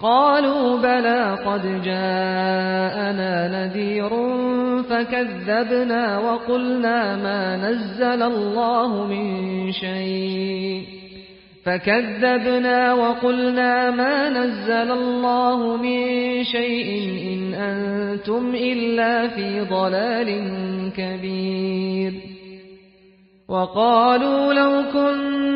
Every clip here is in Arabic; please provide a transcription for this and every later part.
قالوا بلى قد جاءنا نذير فكذبنا وقلنا ما نزل الله من شيء. فكذبنا وقلنا ما نزل الله من شيء إن أنتم إلا في ضلال كبير. وقالوا لو كنا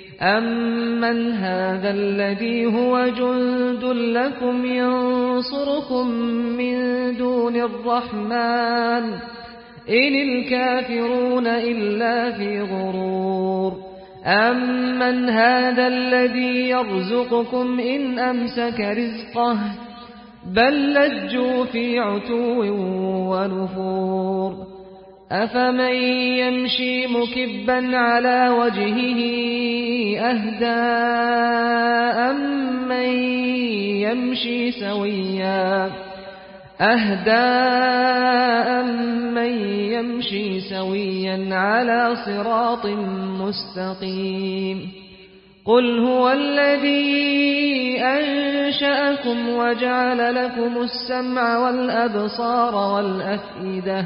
أمن هذا الذي هو جند لكم ينصركم من دون الرحمن إن الكافرون إلا في غرور أمن هذا الذي يرزقكم إن أمسك رزقه بل لجوا في عتو ونفور أفمن يمشي مكبا على وجهه أهدى أمن يمشي سويا؟ أهدى أمن يمشي سويا على صراط مستقيم. قل هو الذي أنشأكم وجعل لكم السمع والأبصار والأفئدة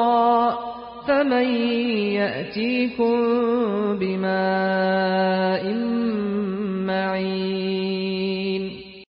فمن يأتيكم بماء